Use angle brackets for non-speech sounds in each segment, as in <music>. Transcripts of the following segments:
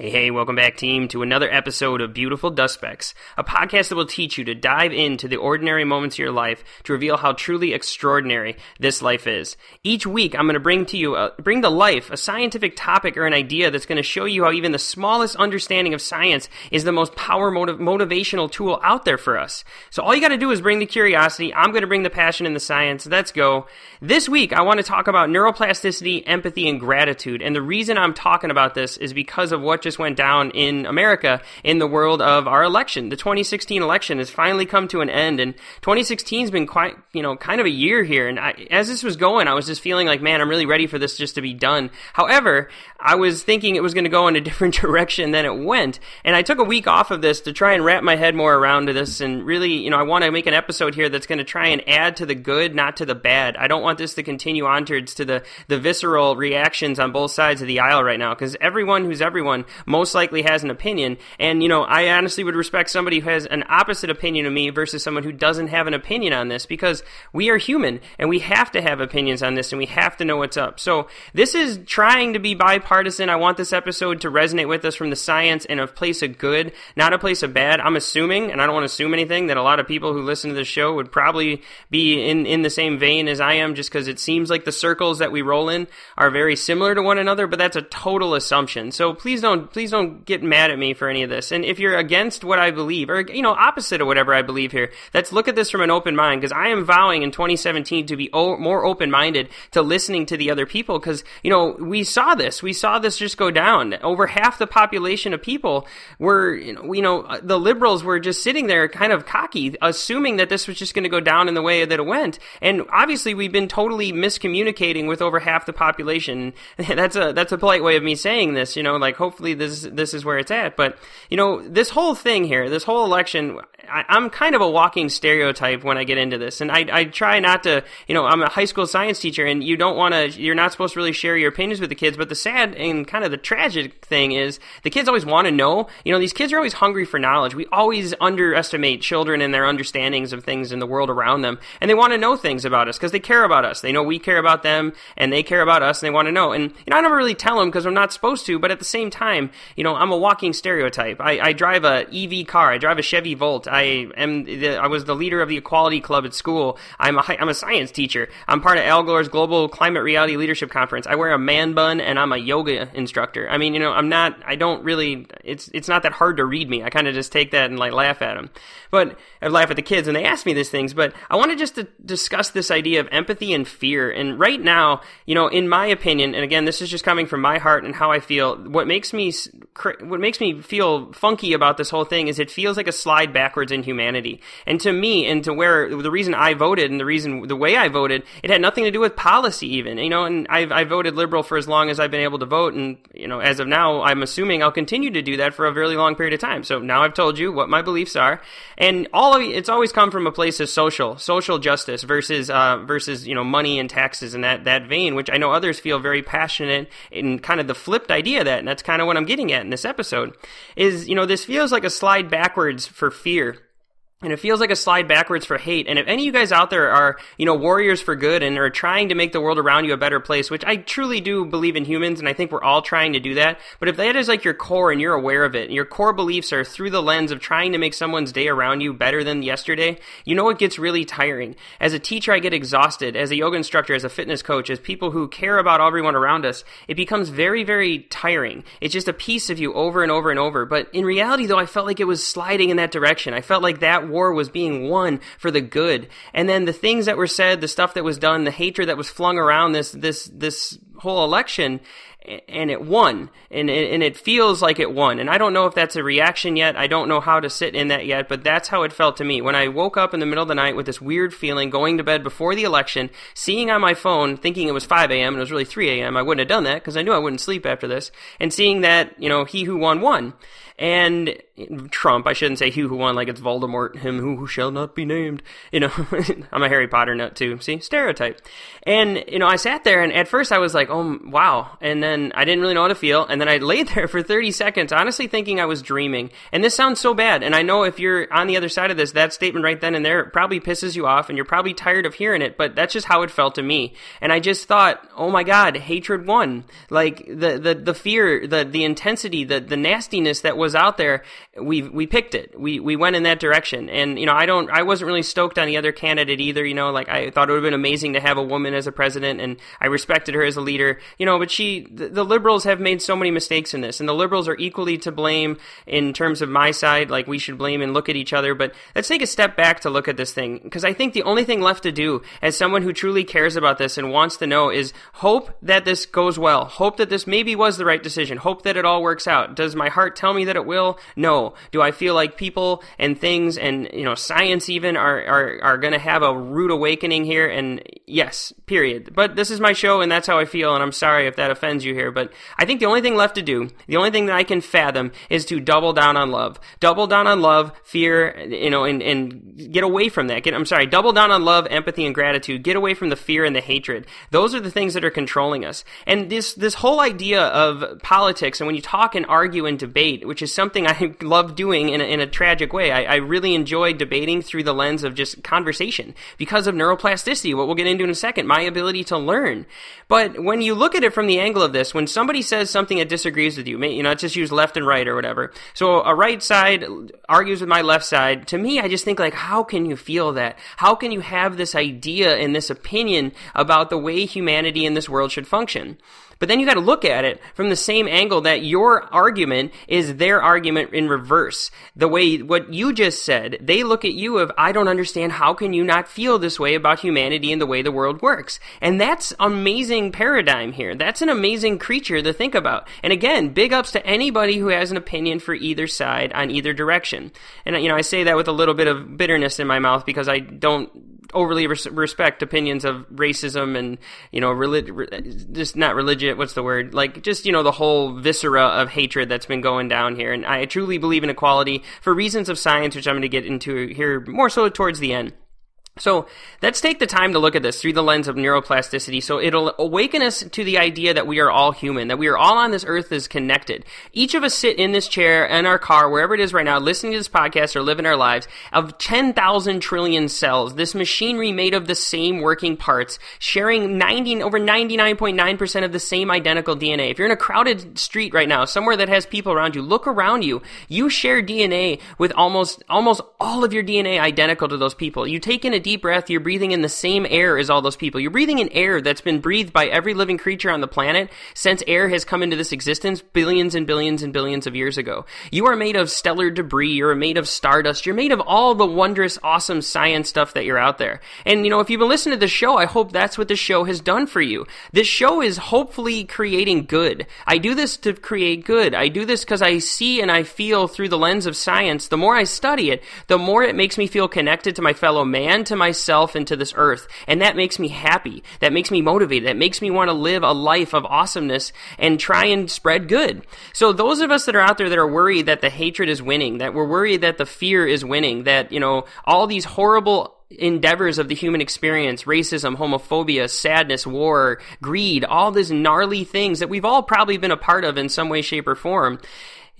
Hey, hey, welcome back, team, to another episode of Beautiful Dust Specks, a podcast that will teach you to dive into the ordinary moments of your life to reveal how truly extraordinary this life is. Each week, I'm going to bring to you, a, bring to life a scientific topic or an idea that's going to show you how even the smallest understanding of science is the most power motiv- motivational tool out there for us. So all you got to do is bring the curiosity. I'm going to bring the passion and the science. Let's go. This week, I want to talk about neuroplasticity, empathy, and gratitude. And the reason I'm talking about this is because of what just just went down in America in the world of our election. The 2016 election has finally come to an end, and 2016 has been quite, you know, kind of a year here. And I, as this was going, I was just feeling like, man, I'm really ready for this just to be done. However, I was thinking it was going to go in a <laughs> different direction than it went, and I took a week off of this to try and wrap my head more around to this. And really, you know, I want to make an episode here that's going to try and add to the good, not to the bad. I don't want this to continue onwards to the the visceral reactions on both sides of the aisle right now, because everyone who's everyone most likely has an opinion. And, you know, I honestly would respect somebody who has an opposite opinion of me versus someone who doesn't have an opinion on this because we are human and we have to have opinions on this and we have to know what's up. So this is trying to be bipartisan. I want this episode to resonate with us from the science and a place of good, not a place of bad. I'm assuming, and I don't want to assume anything, that a lot of people who listen to the show would probably be in, in the same vein as I am just because it seems like the circles that we roll in are very similar to one another, but that's a total assumption. So please don't please don't get mad at me for any of this. And if you're against what I believe, or you know, opposite of whatever I believe here, let's look at this from an open mind because I am vowing in 2017 to be o- more open minded to listening to the other people because you know we saw this, we saw this just go down. Over half the population of people were, you know, you know the liberals were just sitting there, kind of cocky, assuming that this was just going to go down in the way that it went. And obviously, we've been totally miscommunicating with over half the population. <laughs> that's a that's a polite way of me saying this. You know, like hopefully this this is where it's at. But you know, this whole thing here, this whole election, I, am kind of a walking stereotype when I get into this, and I, I try not to. You know, I'm a high school science teacher, and you don't want to. You're not supposed to really share your opinions with the kids. But the sad and kind of the tragic thing is, the kids always want to know. You know, these kids are always hungry for knowledge. We always underestimate children and their understandings of things in the world around them, and they want to know things about us because they care about us. They know we care about them, and they care about us, and they want to know. And you know, I never really tell them because I'm not supposed to. But at the same time, you know, I'm a walking stereotype. I, I drive a EV car. I drive a Chevy Volt. I am the, I was the leader of the Equality Club at school. I'm a I'm a science teacher. I'm part of Al Gore's Global Climate Reality Leadership Conference. I wear a man bun and I'm a yoga instructor. I mean, you know, I'm not. I don't really. It's it's not that hard to read me. I kind of just take that and like laugh at them, but I laugh at the kids when they ask me these things. But I wanted just to discuss this idea of empathy and fear. And right now, you know, in my opinion, and again, this is just coming from my heart and how I feel. What makes me what makes me feel funky about this whole thing is it feels like a slide backwards in humanity. And to me, and to where the reason I voted and the reason the way I voted, it had nothing to do with policy even. You know, and I've I voted liberal for as long as I've been able to vote, and you know, as of now, I'm assuming I'll continue to do that for a very long period of time. So now I've told you what my beliefs are, and all of it's always come from a place of social social justice versus uh, versus you know money and taxes and that that vein, which I know others feel very passionate in kind of the flipped idea of that, and that's kind of what I'm getting at in this episode is, you know, this feels like a slide backwards for fear and it feels like a slide backwards for hate. And if any of you guys out there are, you know, warriors for good and are trying to make the world around you a better place, which I truly do believe in humans, and I think we're all trying to do that. But if that is like your core and you're aware of it, and your core beliefs are through the lens of trying to make someone's day around you better than yesterday, you know it gets really tiring. As a teacher, I get exhausted. As a yoga instructor, as a fitness coach, as people who care about everyone around us, it becomes very, very tiring. It's just a piece of you over and over and over. But in reality, though, I felt like it was sliding in that direction. I felt like that war was being won for the good. And then the things that were said, the stuff that was done, the hatred that was flung around this this this whole election and it won and it, and it feels like it won and i don't know if that's a reaction yet i don't know how to sit in that yet but that's how it felt to me when i woke up in the middle of the night with this weird feeling going to bed before the election seeing on my phone thinking it was 5 a.m and it was really 3 a.m i wouldn't have done that because i knew i wouldn't sleep after this and seeing that you know he who won won and Trump, I shouldn't say he who won like it's Voldemort, him who, shall not be named. You know, <laughs> I'm a Harry Potter nut too. See, stereotype. And, you know, I sat there and at first I was like, like, oh, wow. And then I didn't really know how to feel. And then I laid <laughs> there for 30 seconds, honestly thinking I was dreaming. And this sounds so bad. And I know if you're on the other side of this, that statement right then and there probably pisses you off and you're probably tired of hearing it, but that's just how it felt to me. And I just thought, oh my God, hatred won. Like the, the, the fear, the, the intensity, the, the nastiness that was out there, we, we picked it. We, we went in that direction. And, you know, I don't, I wasn't really stoked on the other candidate either. You know, like I thought it would have been amazing to have a woman as a president and I respected her as a leader, you know, but she, the, liberals have made so many mistakes in this and the liberals are equally to blame in terms of my side. Like we should blame and look at each other. But let's take a step back to look at this thing because I think the only thing left to do as someone who truly cares about this and wants to know is hope that this goes well. Hope that this maybe was the right decision. Hope that it all works out. Does my heart tell me that it will? No. Do I feel like people and things and, you know, science even are, are, are going to have a rude awakening here? And yes, period. But this is my show and that's how I feel. And I'm sorry if that offends you here. But I think the only thing left to do, the only thing that I can fathom is to double down on love. Double down on love, fear, you know, and, and get away from that. Get, I'm sorry, double down on love, empathy, and gratitude. Get away from the fear and the hatred. Those are the things that are controlling us. And this, this whole idea of politics and when you talk and argue and debate, which is something I <laughs> love doing in a, in a tragic way, I, I really enjoy debating through the lens of just conversation because of neuroplasticity, what we'll get into in a second, my ability to learn. But when you look at it from the angle of this, when somebody says something that disagrees with you, you know, let's just use left and right or whatever. So a right side argues with my left side. To me, I just think like, how can you feel that? How can you have this idea and this opinion about the way humanity in this world should function? But then you got to look at it from the same angle that your argument is their argument in reverse. The way what you just said, they look at you of I don't understand how can you not feel this way about humanity and the way the world works. And that's amazing paradigm here. That's an amazing creature to think about. And again, big ups to anybody who has an opinion for either side on either direction. And you know, I say that with a little bit of bitterness in my mouth because I don't overly res- respect opinions of racism and you know relig- just not religious what's the word? Like just you know the whole viscera of hatred that's been going down here. And i truly believe in equality for reasons of science which i'm going to get into here more so towards the end so let's take the time to look at this through the lens of neuroplasticity. So it'll awaken us to the idea that we are all human, that we are all on this earth is connected. Each of us sit in this chair, in our car, wherever it is right now, listening to this podcast or living our lives of 10,000 trillion cells. This machinery made of the same working parts, sharing 90, over 99.9% of the same identical DNA. If you're in a crowded street right now, somewhere that has people around you, look around you. You share DNA with almost, almost all of your DNA identical to those people. You take in a deep breath, you're breathing in the same air as all those people. You're breathing in air that's been breathed by every living creature on the planet since air has come into this existence billions and billions and billions of years ago. You are made of stellar debris. You're made of stardust. You're made of all the wondrous, awesome science stuff that you're out there. And, you know, if you've been listening to the show, I hope that's what the show has done for you. This show is hopefully creating good. I do this to create good. I do this because I see and I feel through the lens of science. The more I study it, the more it makes me feel connected to my fellow man, to myself and to this earth. And that makes me happy. That makes me motivated. That makes me want to live a life of awesomeness and try and spread good. So those of us that are out there that are worried that the hatred is winning, that we're worried that the fear is winning, that, you know, all these horrible endeavors of the human experience racism, homophobia, sadness, war, greed, all these gnarly things that we've all probably been a part of in some way, shape, or form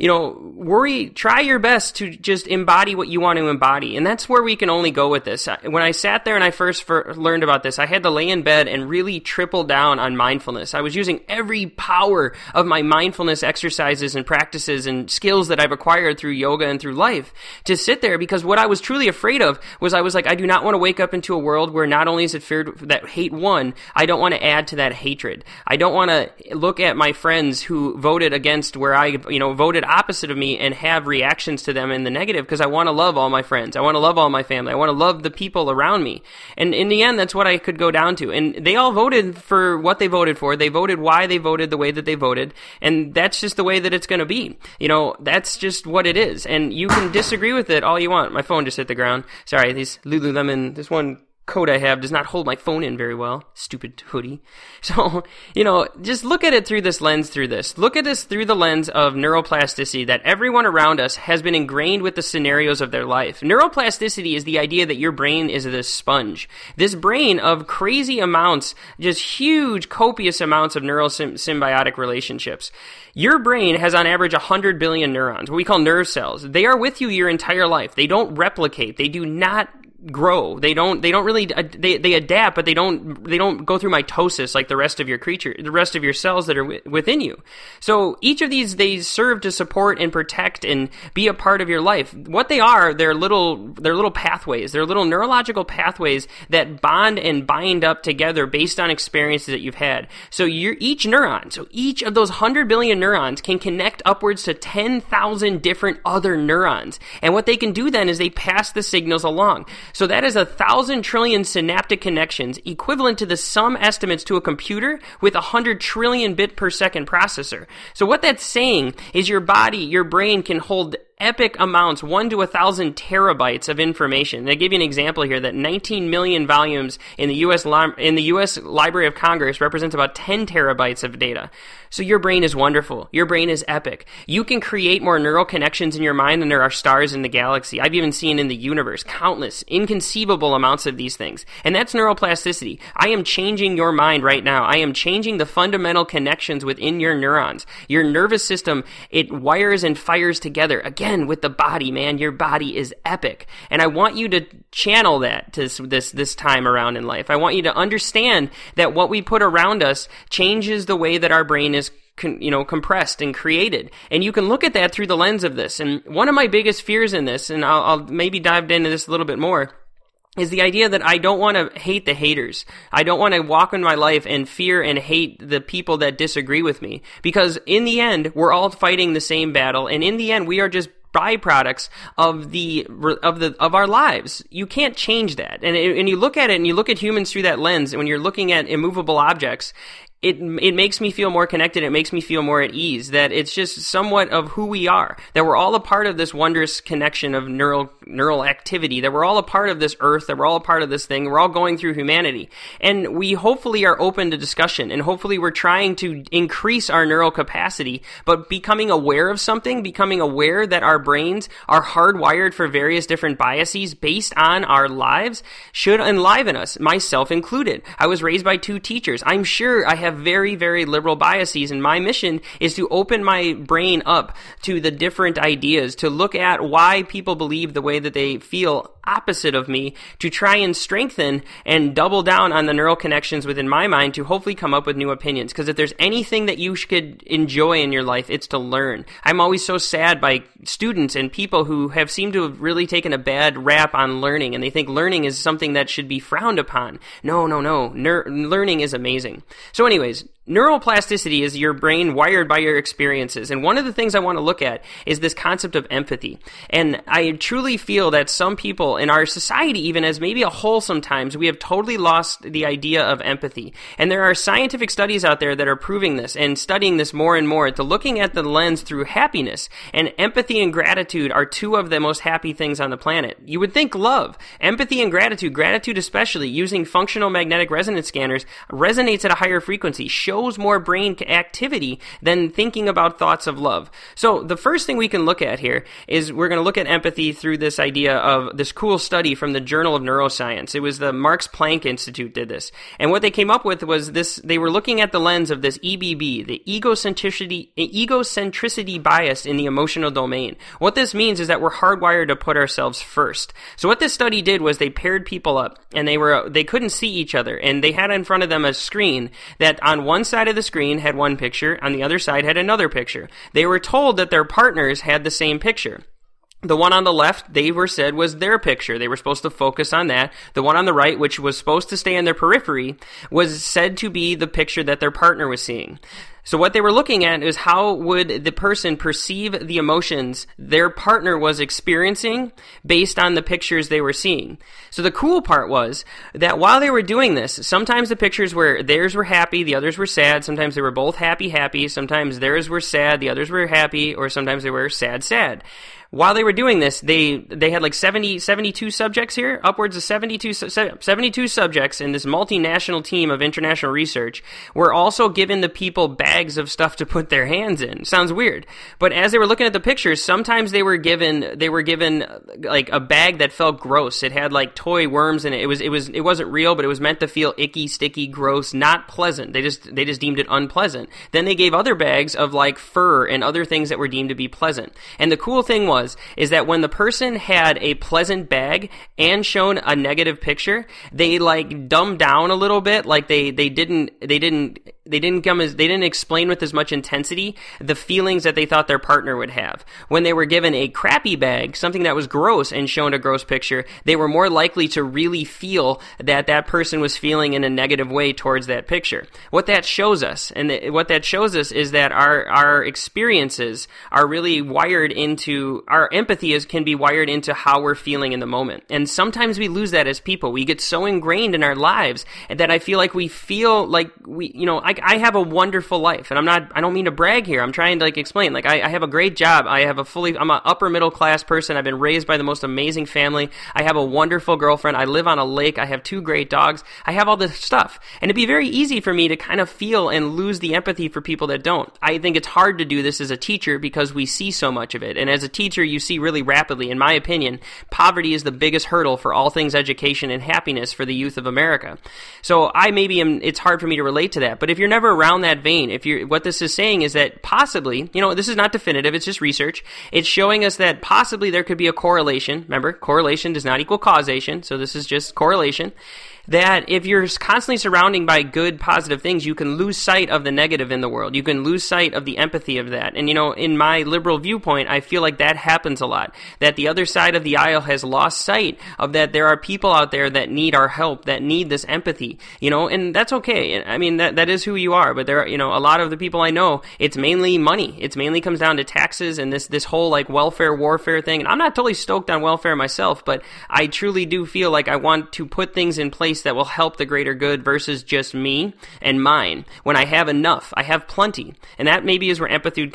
you know, worry, try your best to just embody what you want to embody. And that's where we can only go with this. When I sat there and I first learned about this, I had to lay in bed and really triple down on mindfulness. I was using every power of my mindfulness exercises and practices and skills that I've acquired through yoga and through life to sit there because what I was truly afraid of was I was like, I do not want to wake up into a world where not only is it feared that hate won, I don't want to add to that hatred. I don't want to look at my friends who voted against where I, you know, voted opposite of me and have reactions to them in the negative because I want to love all my friends. I want to love all my family. I want to love the people around me. And in the end, that's what I could go down to. And they all voted for what they voted for. They voted why they voted the way that they voted. And that's just the way that it's going to be. You know, that's just what it is. And you can disagree with it all you want. My phone just hit the ground. Sorry, these Lululemon, this one coat I have does not hold my phone in very well. Stupid hoodie. <laughs> So, you know, just look at it through this lens through this. Look at this through the lens of neuroplasticity that everyone around us has been ingrained with the scenarios of their life. Neuroplasticity is the idea that your brain is this sponge. This brain of crazy amounts, just huge, copious amounts of neural symbiotic relationships. Your brain has on average 100 billion neurons, what we call nerve cells. They are with you your entire life. They don't replicate. They do not grow. They don't. They don't really. Uh, they they adapt, but they don't. They don't go through mitosis like the rest of your creature, the rest of your cells that are w- within you. So each of these they serve to support and protect and be a part of your life. What they are, they're little. They're little pathways. They're little neurological pathways that bond and bind up together based on experiences that you've had. So you each neuron. So each of those hundred billion neurons can connect upwards to ten thousand different other neurons. And what they can do then is they pass the signals along. So that is a thousand trillion synaptic connections, equivalent to the sum estimates to a computer with a hundred trillion bit per second processor. So what that's saying is your body, your brain can hold epic amounts, one to a thousand terabytes of information. I give you an example here that 19 million volumes in the U.S. Li- in the U.S. Library of Congress represents about 10 terabytes of data. So your brain is wonderful. Your brain is epic. You can create more neural connections in your mind than there are stars in the galaxy. I've even seen in the universe countless, inconceivable amounts of these things. And that's neuroplasticity. I am changing your mind right now. I am changing the fundamental connections within your neurons. Your nervous system, it wires and fires together. Again, with the body, man, your body is epic. And I want you to channel that to this, this time around in life. I want you to understand that what we put around us changes the way that our brain is is you know compressed and created and you can look at that through the lens of this and one of my biggest fears in this and I'll, I'll maybe dive into this a little bit more is the idea that I don't want to hate the haters. I don't want to walk in my life and fear and hate the people that disagree with me. Because in the end, we're all fighting the same battle. And in the end, we are just byproducts of the of the of our lives. You can't change that. And and you look at it and you look at humans through that lens. And when you're looking at immovable objects, it it makes me feel more connected. It makes me feel more at ease. That it's just somewhat of who we are. That we're all a part of this wondrous connection of neural neural activity. That we're all a part of this earth. That we're all a part of this thing. We're all going through humanity, and we hopefully are open to discussion. And hopefully we're trying to increase our neural capacity. But becoming aware of something, becoming aware that our brains are hardwired for various different biases based on our lives, should enliven us, myself included. I was raised by two teachers. I'm sure I have have very, very liberal biases, and my mission is to open my brain up to the different ideas, to look at why people believe the way that they feel opposite of me, to try and strengthen and double down on the neural connections within my mind to hopefully come up with new opinions. Because if there's anything that you could enjoy in your life, it's to learn. I'm always so sad by students and people who have seemed to have really taken a bad rap on learning, and they think learning is something that should be frowned upon. No, no, no. Ner- learning is amazing. So anyway, anyways, neuroplasticity is your brain wired by your experiences. And one of the things I want to look at is this concept of empathy. And I truly feel that some people in our society, even as maybe a whole sometimes, we have totally lost the idea of empathy. And there are scientific studies out there that are proving this and studying this more and more to looking at the lens through happiness. And empathy and gratitude are two of the most happy things on the planet. You would think love, empathy and gratitude, gratitude especially using functional magnetic resonance scanners resonates at a higher frequency, shows shows more brain activity than thinking about thoughts of love. So the first thing we can look at here is we're going to look at empathy through this idea of this cool study from the Journal of Neuroscience. It was the Max Planck Institute did this. And what they came up with was this, they were looking at the lens of this EBB, the egocentricity, egocentricity bias in the emotional domain. What this means is that we're hardwired to put ourselves first. So what this study did was they paired people up and they were, they couldn't see each other and they had in front of them a screen that on one side of the screen had one picture, on the other side had another picture. They were told that their partners had the same picture. The one on the left, they were said was their picture. They were supposed to focus on that. The one on the right, which was supposed to stay in their periphery, was said to be the picture that their partner was seeing. So what they were looking at is how would the person perceive the emotions their partner was experiencing based on the pictures they were seeing. So the cool part was that while they were doing this, sometimes the pictures were theirs were happy, the others were sad, sometimes they were both happy happy, sometimes theirs were sad, the others were happy, or sometimes they were sad sad. while they were doing this, they they had like 70, 72 subjects here, upwards of 72, 72 subjects in this multinational team of international research were also given the people bags of stuff to put their hands in. Sounds weird, but as they were looking at the pictures, sometimes they were given they were given like a bag that felt gross. It had like toy worms in it. It was it was it wasn't real, but it was meant to feel icky, sticky, gross, not pleasant. They just they just deemed it unpleasant. Then they gave other bags of like fur and other things that were deemed to be pleasant. And the cool thing was is that when the person had a pleasant bag and shown a negative picture, they like dumbed down a little bit, like they they didn't they didn't they didn't come as they didn't explain with as much intensity the feelings that they thought their partner would have. When they were given a crappy bag, something that was gross and shown a gross picture, they were more likely to really feel that that person was feeling in a negative way towards that picture. What that shows us, and th- what that shows us is that our our experiences are really wired into our empathy is can be wired into how we're feeling in the moment. And sometimes we lose that as people. We get so ingrained in our lives that I feel like we feel like we, you know, I, I have a wonderful life, and I'm not. I don't mean to brag here. I'm trying to like explain. Like I, I have a great job. I have a fully. I'm an upper middle class person. I've been raised by the most amazing family. I have a wonderful girlfriend. I live on a lake. I have two great dogs. I have all this stuff, and it'd be very easy for me to kind of feel and lose the empathy for people that don't. I think it's hard to do this as a teacher because we see so much of it, and as a teacher, you see really rapidly. In my opinion, poverty is the biggest hurdle for all things education and happiness for the youth of America. So I maybe am. It's hard for me to relate to that, but if you're never around that vein. If you're, what this is saying is that possibly, you know, this is not definitive, it's just research. It's showing us that possibly there could be a correlation. Remember, correlation does not equal causation, so this is just correlation that if you're constantly surrounding by good, positive things, you can lose sight of the negative in the world. You can lose sight of the empathy of that. And, you know, in my liberal viewpoint, I feel like that happens a lot. That the other side of the aisle has lost sight of that there are people out there that need our help, that need this empathy, you know, and that's okay. I mean, that, that is who you are. But there are, you know, a lot of the people I know, it's mainly money. It's mainly comes down to taxes and this, this whole like welfare warfare thing. And I'm not totally stoked on welfare myself, but I truly do feel like I want to put things in place place that will help the greater good versus just me and mine. When I have enough, I have plenty. And that maybe is where empathy,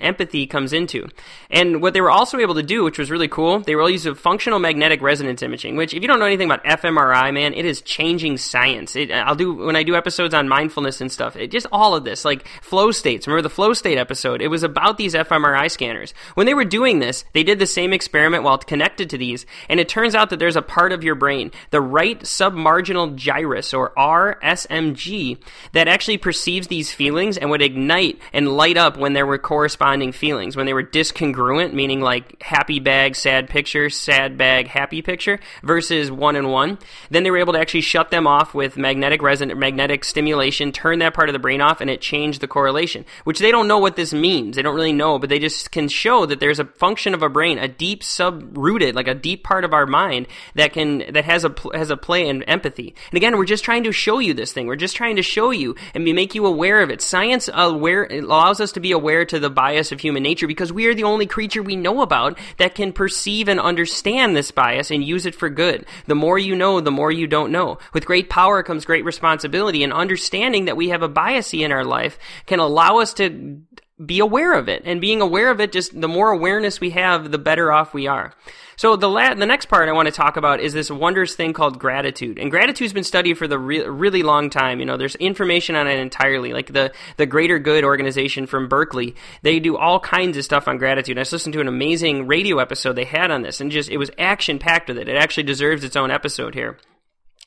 empathy comes into. And what they were also able to do, which was really cool, they were able to use functional magnetic resonance imaging, which if you don't know anything about fMRI, man, it is changing science. It, I'll do, when I do episodes on mindfulness and stuff, it just all of this, like flow states. Remember the flow state episode? It was about these fMRI scanners. When they were doing this, they did the same experiment while connected to these, and it turns out that there's a part of your brain, the right submarginal marginal gyrus or RSMG that actually perceives these feelings and would ignite and light up when there were corresponding feelings. When they were discongruent, meaning like happy bag, sad picture, sad bag, happy picture, versus one and one, then they were able to actually shut them off with magnetic resonant magnetic stimulation, turn that part of the brain off, and it changed the correlation. Which they don't know what this means. They don't really know, but they just can show that there's a function of a brain, a deep sub rooted, like a deep part of our mind that can that has a has a play in empathy. And again, we're just trying to show you this thing. We're just trying to show you and make you aware of it. Science aware allows us to be aware to the bias of human nature because we are the only creature we know about that can perceive and understand this bias and use it for good. The more you know, the more you don't know. With great power comes great responsibility and understanding that we have a bias in our life can allow us to be aware of it. And being aware of it, just the more awareness we have, the better off we are. So the la- the next part I want to talk about is this wondrous thing called gratitude. And gratitude's been studied for the re- really long time. You know, there's information on it entirely. Like the the Greater Good organization from Berkeley, they do all kinds of stuff on gratitude. I just listened to an amazing radio episode they had on this, and just it was action packed with it. It actually deserves its own episode here.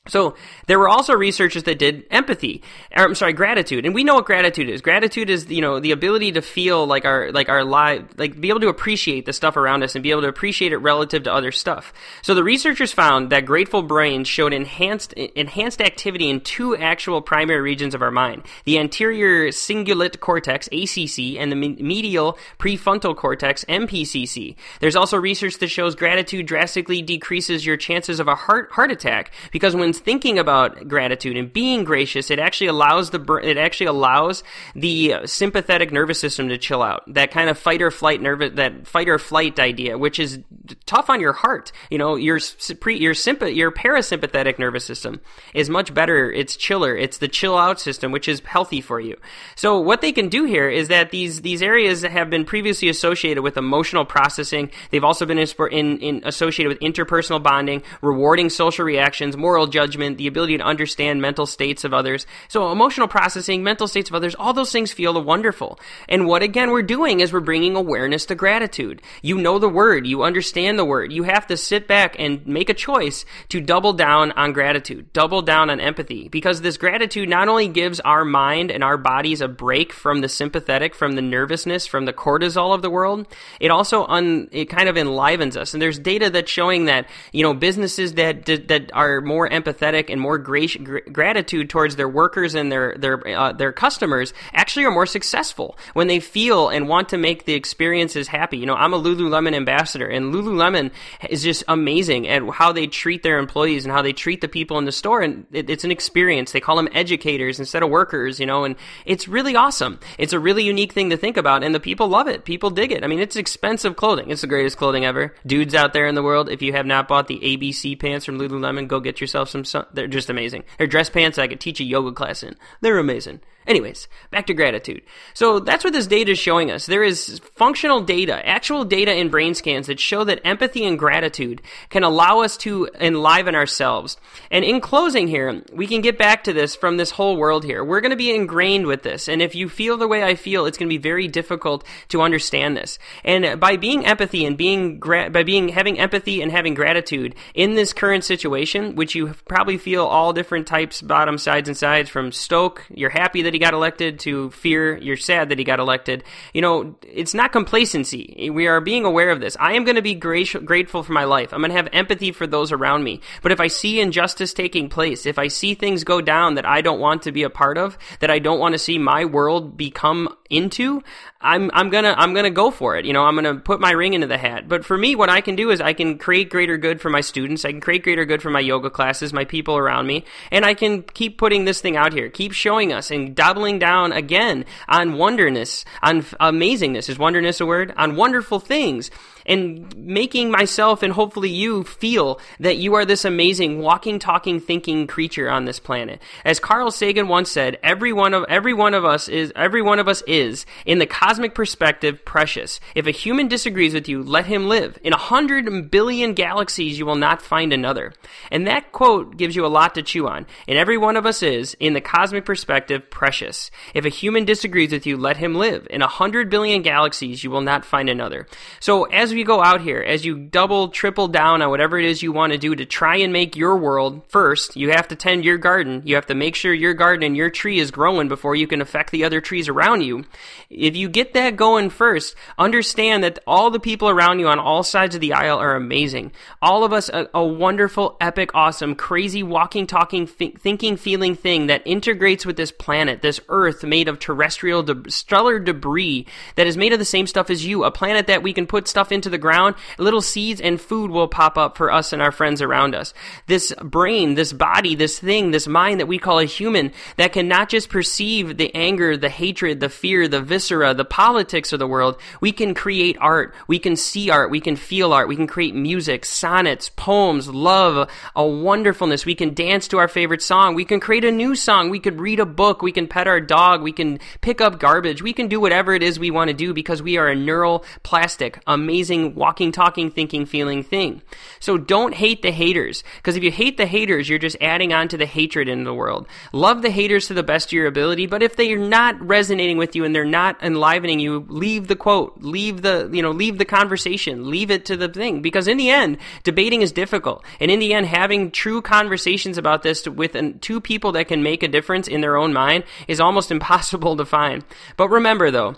So there were also researchers that did empathy, or, I'm sorry, gratitude, and we know what gratitude is. Gratitude is you know the ability to feel like our like our life, like be able to appreciate the stuff around us and be able to appreciate it relative to other stuff. So the researchers found that grateful brains showed enhanced enhanced activity in two actual primary regions of our mind: the anterior cingulate cortex (ACC) and the medial prefrontal cortex (MPCC). There's also research that shows gratitude drastically decreases your chances of a heart heart attack because when thinking about gratitude and being gracious, it actually allows the it actually allows the sympathetic nervous system to chill out. That kind of fight or flight nervous that fight or flight idea, which is tough on your heart. You know, your your sympath- your parasympathetic nervous system is much better. It's chiller. It's the chill out system, which is healthy for you. So what they can do here is that these these areas have been previously associated with emotional processing. They've also been in, in, in associated with interpersonal bonding, rewarding social reactions, moral judgment, the ability to understand mental states of others. So emotional processing, mental states of others, all those things feel wonderful. And what again we're doing is we're bringing awareness to gratitude. You know the word, you understand the word. You have to sit back and make a choice to double down on gratitude, double down on empathy, because this gratitude not only gives our mind and our bodies a break from the sympathetic, from the nervousness, from the cortisol of the world, it also un, it kind of enlivens us. And there's data that's showing that you know businesses that that are more empathetic and more gra- gratitude towards their workers and their their uh, their customers actually are more successful when they feel and want to make the experiences happy. You know, I'm a Lululemon ambassador, and Lululemon is just amazing at how they treat their employees and how they treat the people in the store. And it, it's an experience. They call them educators instead of workers. You know, and it's really awesome. It's a really unique thing to think about, and the people love it. People dig it. I mean, it's expensive clothing. It's the greatest clothing ever. Dudes out there in the world, if you have not bought the ABC pants from Lululemon, go get yourself some. They're just amazing. They're dress pants I could teach a yoga class in. They're amazing. Anyways, back to gratitude. So that's what this data is showing us. There is functional data, actual data in brain scans that show that empathy and gratitude can allow us to enliven ourselves. And in closing here, we can get back to this from this whole world here. We're going to be ingrained with this. And if you feel the way I feel, it's going to be very difficult to understand this. And by being empathy and being, gra- by being, having empathy and having gratitude in this current situation, which you probably feel all different types, bottom, sides, and sides from stoke, you're happy that he got elected to fear you're sad that he got elected. You know, it's not complacency. We are being aware of this. I am going to be grateful for my life. I'm going to have empathy for those around me. But if I see injustice taking place, if I see things go down that I don't want to be a part of, that I don't want to see my world become into, I'm I'm gonna I'm gonna go for it. You know, I'm gonna put my ring into the hat. But for me, what I can do is I can create greater good for my students. I can create greater good for my yoga classes, my people around me, and I can keep putting this thing out here, keep showing us and doubling down again on wonderness, on amazingness. Is wonderness a word? On wonderful things and making myself and hopefully you feel that you are this amazing walking, talking, thinking creature on this planet. As Carl Sagan once said, every one of every one of us is every one of us is in the cosmic perspective precious. If a human disagrees with you, let him live. In a hundred billion galaxies, you will not find another. And that quote gives you a lot to chew on. And every one of us is in the cosmic perspective precious. If a human disagrees with you, let him live. In a hundred billion galaxies, you will not find another. So as you go out here, as you double, triple down on whatever it is you want to do to try and make your world first, you have to tend your garden. You have to make sure your garden and your tree is growing before you can affect the other trees around you. If you get that going first, understand that all the people around you on all sides of the aisle are amazing. All of us, a, a wonderful, epic, awesome, crazy, walking, talking, th- thinking, feeling thing that integrates with this planet, this earth made of terrestrial, de- stellar debris that is made of the same stuff as you, a planet that we can put stuff into the ground, little seeds and food will pop up for us and our friends around us. This brain, this body, this thing, this mind that we call a human that can not just perceive the anger, the hatred, the fear, the viscera, the politics of the world, we can create art. We can see art. We can feel art. We can create music, sonnets, poems, love, a wonderfulness. We can dance to our favorite song. We can create a new song. We could read a book. We can pet our dog. We can pick up garbage. We can do whatever it is we want to do because we are a neural plastic, amazing, walking, talking, thinking, feeling thing. So don't hate the haters because if you hate the haters, you're just adding on to the hatred in the world. Love the haters to the best of your ability, but if they are not resonating with you and they're not enlivening you, leave the quote, leave the, you know, leave the conversation, leave it to the thing. Because in the end, debating is difficult. And in the end, having true conversations about this with two people that can make a difference in their own mind is almost <laughs> impossible to find. But remember though,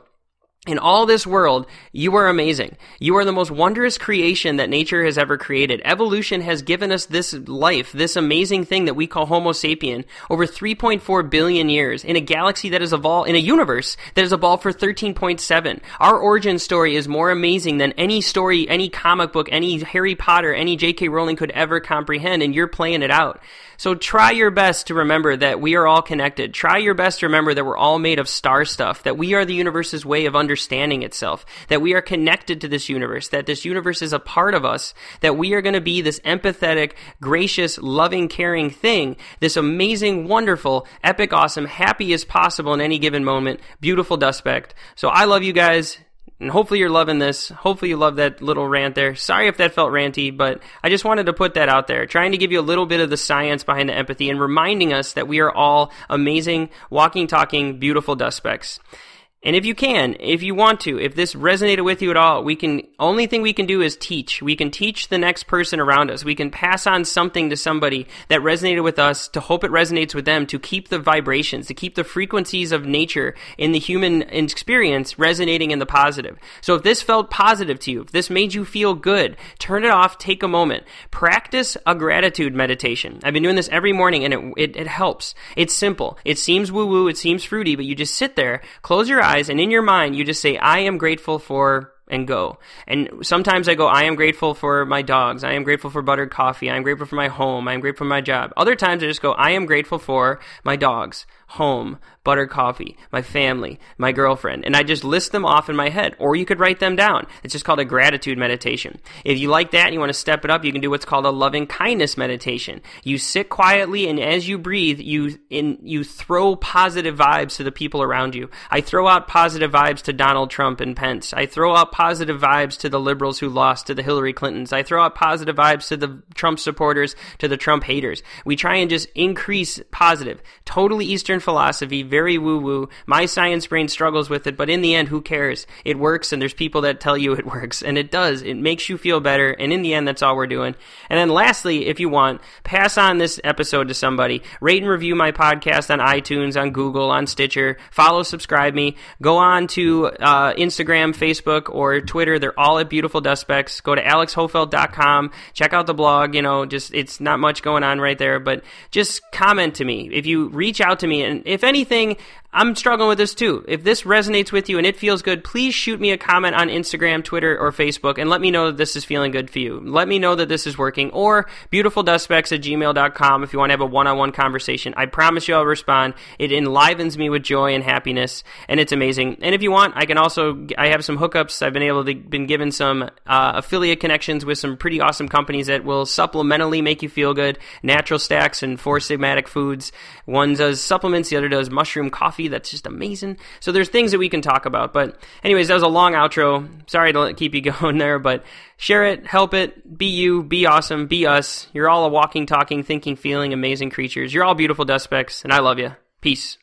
in all this world, you are amazing. You are the most wondrous creation that nature has ever created. Evolution has given us this life, this amazing thing that we call Homo sapien, over 3.4 billion years in a galaxy that has evolved, in a universe that has evolved for 13.7. Our origin story is more amazing than any story, any comic book, any Harry Potter, any J.K. Rowling could ever comprehend, and you're playing it out. So try your best to remember that we are all connected. Try your best to remember that we're all made of star stuff, that we are the universe's way of understanding itself, that we are connected to this universe, that this universe is a part of us, that we are going to be this empathetic, gracious, loving, caring thing, this amazing, wonderful, epic, awesome, happy as possible in any given moment, beautiful dust speck. So I love you guys. And hopefully you're loving this. Hopefully you love that little rant there. Sorry if that felt ranty, but I just wanted to put that out there, trying to give you a little bit of the science behind the empathy and reminding us that we are all amazing, walking, talking, beautiful dust specks. And if you can, if you want to, if this resonated with you at all, we can, only thing we can do is teach. We can teach the next person around us. We can pass on something to somebody that resonated with us to hope it resonates with them to keep the vibrations, to keep the frequencies of nature in the human experience resonating in the positive. So if this felt positive to you, if this made you feel good, turn it off, take a moment, practice a gratitude meditation. I've been doing this every morning and it, it, it helps. It's simple. It seems woo woo, it seems fruity, but you just sit there, close your eyes, eyes and in your mind you just say I am grateful for and go. And sometimes I go, I am grateful for my dogs. I am grateful for buttered coffee. I am grateful for my home. I am grateful for my job. Other times I just go, I am grateful for my dogs, home, buttered coffee, my family, my girlfriend. And I just list them off in my head. Or you could write them down. It's just called a gratitude meditation. If you like that and you want to step it up, you can do what's called a loving kindness meditation. You sit quietly and as you breathe, you in you throw positive vibes to the people around you. I throw out positive vibes to Donald Trump and Pence. I throw out positive vibes to the liberals who lost to the Hillary Clintons. I throw out positive vibes to the Trump supporters, to the Trump haters. We try and just increase positive. Totally Eastern philosophy, very woo woo. My science brain struggles with it, but in the end, who cares? It works, and there's people that tell you it <laughs> works, and it does. It makes you feel better, and in the end, that's all we're doing. And then lastly, if you want, pass on this episode to somebody. Rate and review my podcast on iTunes, on Google, on Stitcher. Follow, subscribe me. Go on to uh, Instagram, Facebook, or Twitter. They're all at Beautiful Dust Specks. Go to alexhofeld.com. Check out the blog. You know, just it's not much going on right there, but just comment to me. If you reach out to me, and if anything, I'm struggling with this too. If this resonates with you and it feels good, please shoot me a comment on Instagram, Twitter, or Facebook and let me know that this is feeling good for you. Let me know that this is working. Or beautifuldustspecks at gmail.com if you want to have a one on one conversation. I promise you I'll respond. It enlivens me with joy and happiness, and it's amazing. And if you want, I can also, I have some hookups. I've been able to, been given some uh, affiliate connections with some pretty awesome companies that will supplementally make you feel good. Natural Stacks and Four Sigmatic Foods. One does supplements, the other does mushroom coffee coffee that's just amazing. So there's things that we can talk about. But anyways, that was a long outro. Sorry to keep you <laughs> going there, but share it, help it, be you, be awesome, be us. You're all a walking, talking, thinking, feeling amazing creatures. You're all beautiful dust specks, and I love you. Peace.